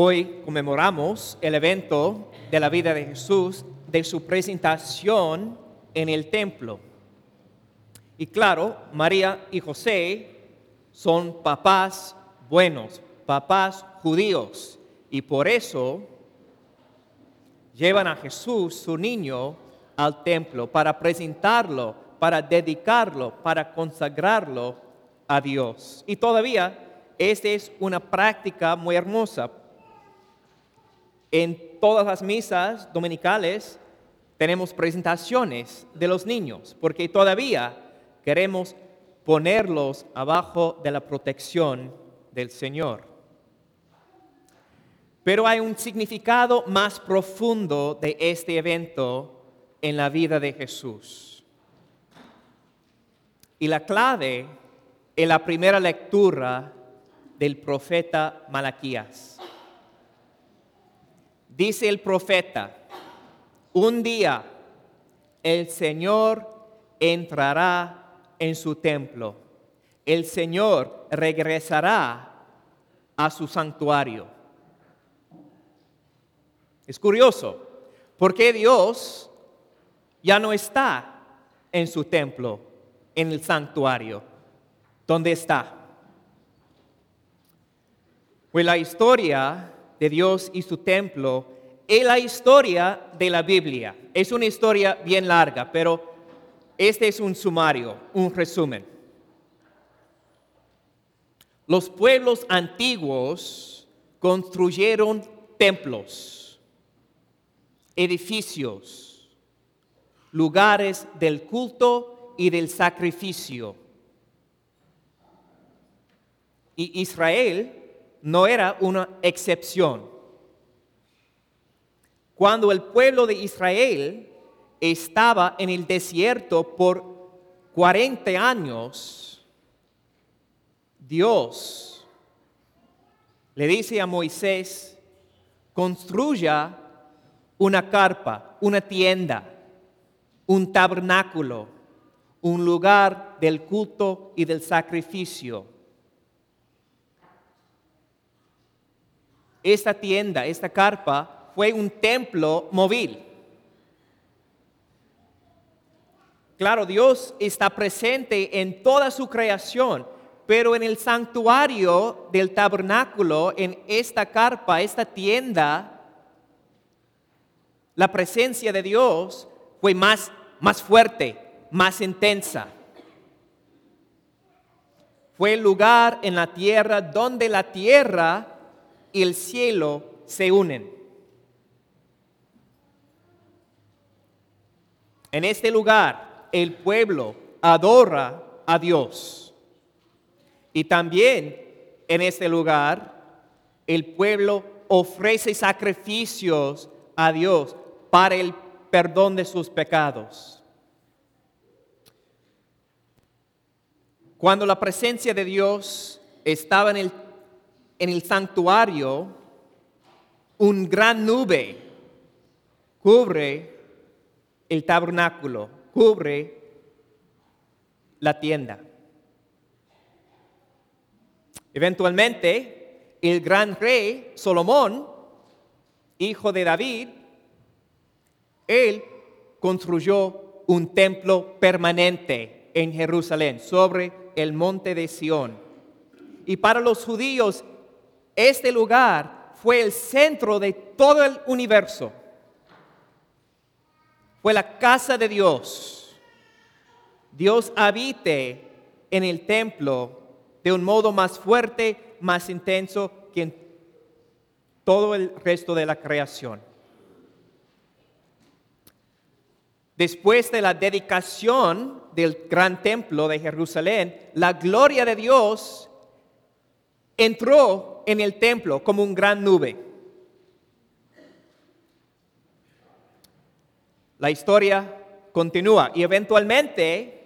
Hoy conmemoramos el evento de la vida de Jesús, de su presentación en el templo. Y claro, María y José son papás buenos, papás judíos, y por eso llevan a Jesús, su niño, al templo para presentarlo, para dedicarlo, para consagrarlo a Dios. Y todavía esta es una práctica muy hermosa. En todas las misas dominicales tenemos presentaciones de los niños, porque todavía queremos ponerlos abajo de la protección del Señor. Pero hay un significado más profundo de este evento en la vida de Jesús. Y la clave en la primera lectura del profeta Malaquías. Dice el profeta, un día el Señor entrará en su templo, el Señor regresará a su santuario. Es curioso, porque Dios ya no está en su templo, en el santuario. ¿Dónde está? Pues la historia de Dios y su templo es la historia de la Biblia. Es una historia bien larga, pero este es un sumario, un resumen. Los pueblos antiguos construyeron templos, edificios, lugares del culto y del sacrificio. Y Israel no era una excepción. Cuando el pueblo de Israel estaba en el desierto por 40 años, Dios le dice a Moisés, construya una carpa, una tienda, un tabernáculo, un lugar del culto y del sacrificio. Esta tienda, esta carpa, fue un templo móvil. Claro, Dios está presente en toda su creación, pero en el santuario del tabernáculo, en esta carpa, esta tienda, la presencia de Dios fue más, más fuerte, más intensa. Fue el lugar en la tierra donde la tierra y el cielo se unen. En este lugar el pueblo adora a Dios. Y también en este lugar el pueblo ofrece sacrificios a Dios para el perdón de sus pecados. Cuando la presencia de Dios estaba en el en el santuario, un gran nube cubre el tabernáculo, cubre la tienda. Eventualmente, el gran rey Salomón, hijo de David, él construyó un templo permanente en Jerusalén, sobre el monte de Sión. Y para los judíos este lugar fue el centro de todo el universo. Fue la casa de Dios. Dios habite en el templo de un modo más fuerte, más intenso que en todo el resto de la creación. Después de la dedicación del gran templo de Jerusalén, la gloria de Dios entró en el templo como un gran nube. La historia continúa. Y eventualmente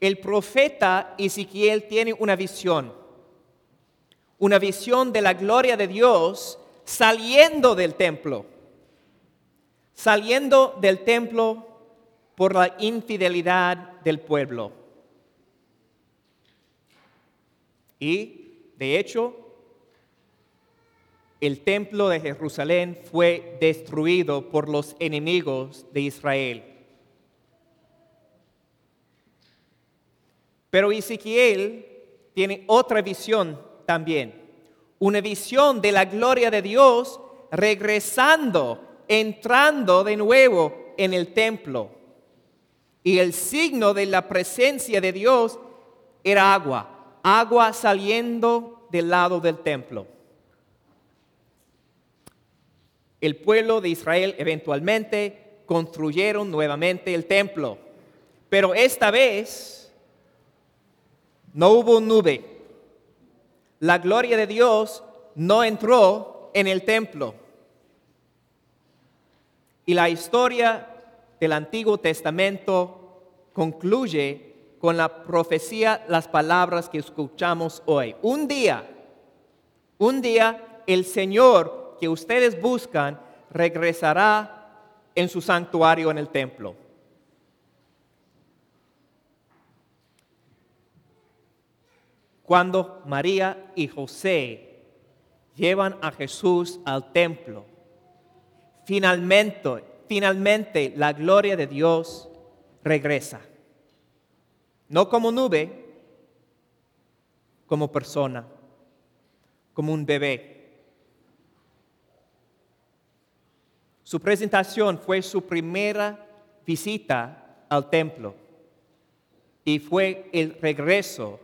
el profeta Ezequiel tiene una visión, una visión de la gloria de Dios saliendo del templo, saliendo del templo por la infidelidad del pueblo. Y, de hecho, el templo de Jerusalén fue destruido por los enemigos de Israel. Pero Ezequiel tiene otra visión también, una visión de la gloria de Dios regresando, entrando de nuevo en el templo. Y el signo de la presencia de Dios era agua, agua saliendo del lado del templo. El pueblo de Israel eventualmente construyeron nuevamente el templo, pero esta vez no hubo nube. La gloria de Dios no entró en el templo. Y la historia del Antiguo Testamento concluye con la profecía, las palabras que escuchamos hoy. Un día, un día el Señor que ustedes buscan regresará en su santuario en el templo. Cuando María y José llevan a Jesús al templo, finalmente finalmente la gloria de Dios regresa. No como nube, como persona, como un bebé. Su presentación fue su primera visita al templo y fue el regreso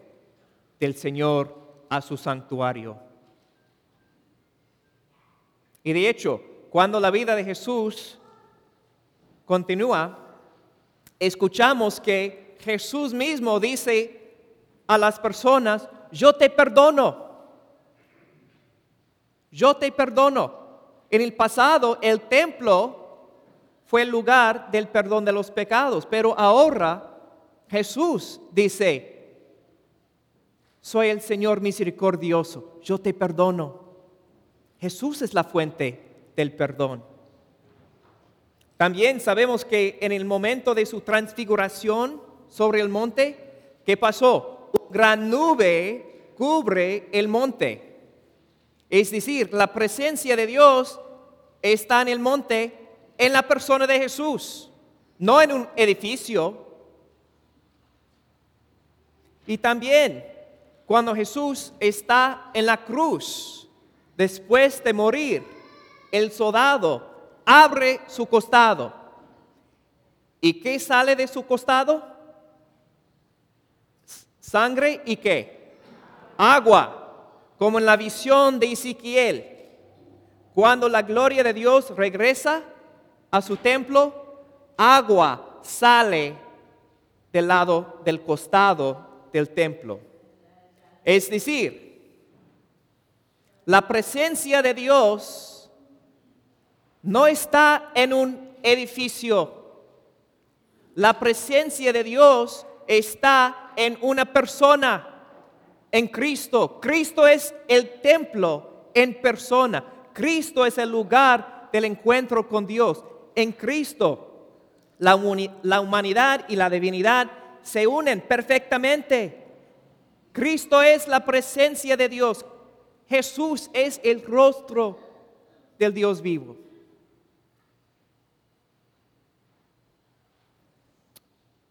del Señor a su santuario. Y de hecho, cuando la vida de Jesús continúa, escuchamos que Jesús mismo dice a las personas, yo te perdono, yo te perdono. En el pasado el templo fue el lugar del perdón de los pecados, pero ahora Jesús dice, soy el Señor misericordioso, yo te perdono. Jesús es la fuente del perdón. También sabemos que en el momento de su transfiguración sobre el monte, ¿qué pasó? Gran nube cubre el monte. Es decir, la presencia de Dios está en el monte, en la persona de Jesús, no en un edificio. Y también cuando Jesús está en la cruz, después de morir, el soldado abre su costado. ¿Y qué sale de su costado? Sangre y qué? Agua, como en la visión de Ezequiel. Cuando la gloria de Dios regresa a su templo, agua sale del lado del costado del templo. Es decir, la presencia de Dios no está en un edificio. La presencia de Dios está en una persona, en Cristo. Cristo es el templo en persona. Cristo es el lugar del encuentro con Dios. En Cristo la, humanidad y la divinidad se unen perfectamente. Cristo es la presencia de Dios. Jesús es el rostro del Dios vivo.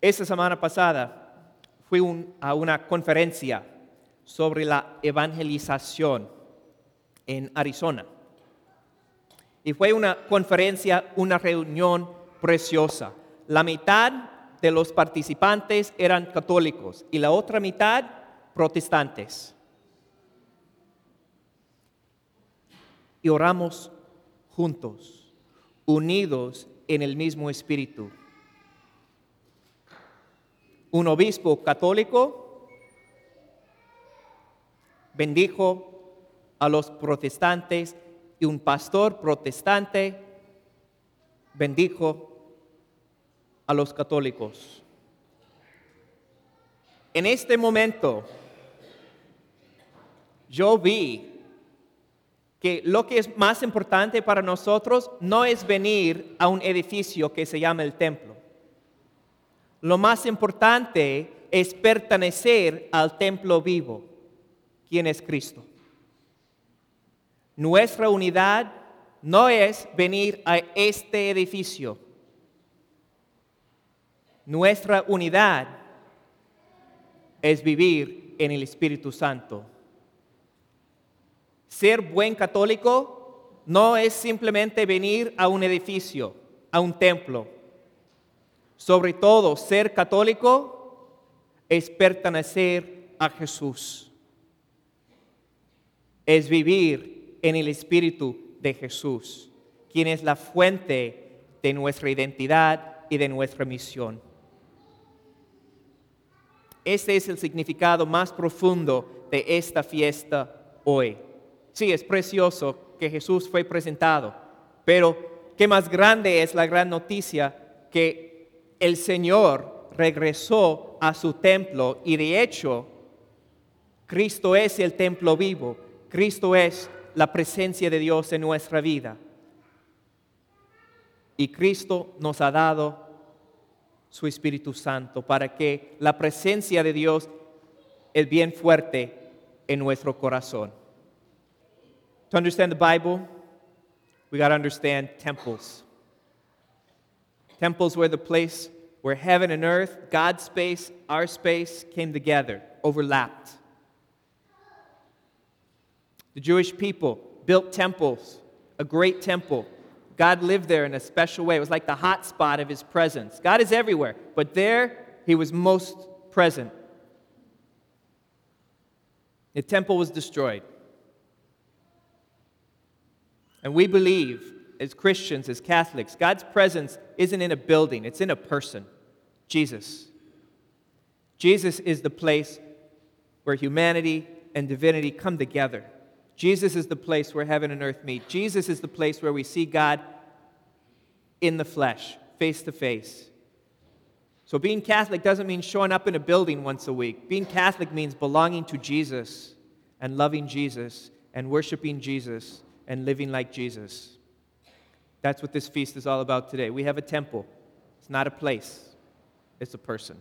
Esta semana pasada fui a una conferencia sobre la evangelización en Arizona. Y fue una conferencia, una reunión preciosa. La mitad de los participantes eran católicos y la otra mitad protestantes. Y oramos juntos, unidos en el mismo espíritu un obispo católico bendijo a los protestantes y un pastor protestante bendijo a los católicos. En este momento yo vi que lo que es más importante para nosotros no es venir a un edificio que se llama el templo. Lo más importante es pertenecer al templo vivo, quien es Cristo. Nuestra unidad no es venir a este edificio. Nuestra unidad es vivir en el Espíritu Santo. Ser buen católico no es simplemente venir a un edificio, a un templo. Sobre todo, ser católico es pertenecer a Jesús. Es vivir en el Espíritu de Jesús, quien es la fuente de nuestra identidad y de nuestra misión. Este es el significado más profundo de esta fiesta hoy. Sí, es precioso que Jesús fue presentado, pero qué más grande es la gran noticia que el Señor regresó a su templo y de hecho Cristo es el templo vivo, Cristo es la presencia de Dios en nuestra vida. Y Cristo nos ha dado su Espíritu Santo para que la presencia de Dios es bien fuerte en nuestro corazón. To understand the Bible, we got to understand temples. Temples were the place where heaven and earth, God's space, our space came together, overlapped. The Jewish people built temples, a great temple. God lived there in a special way. It was like the hot spot of his presence. God is everywhere, but there he was most present. The temple was destroyed. And we believe, as Christians, as Catholics, God's presence isn't in a building, it's in a person Jesus. Jesus is the place where humanity and divinity come together. Jesus is the place where heaven and earth meet. Jesus is the place where we see God in the flesh, face to face. So, being Catholic doesn't mean showing up in a building once a week. Being Catholic means belonging to Jesus and loving Jesus and worshiping Jesus and living like Jesus. That's what this feast is all about today. We have a temple, it's not a place, it's a person.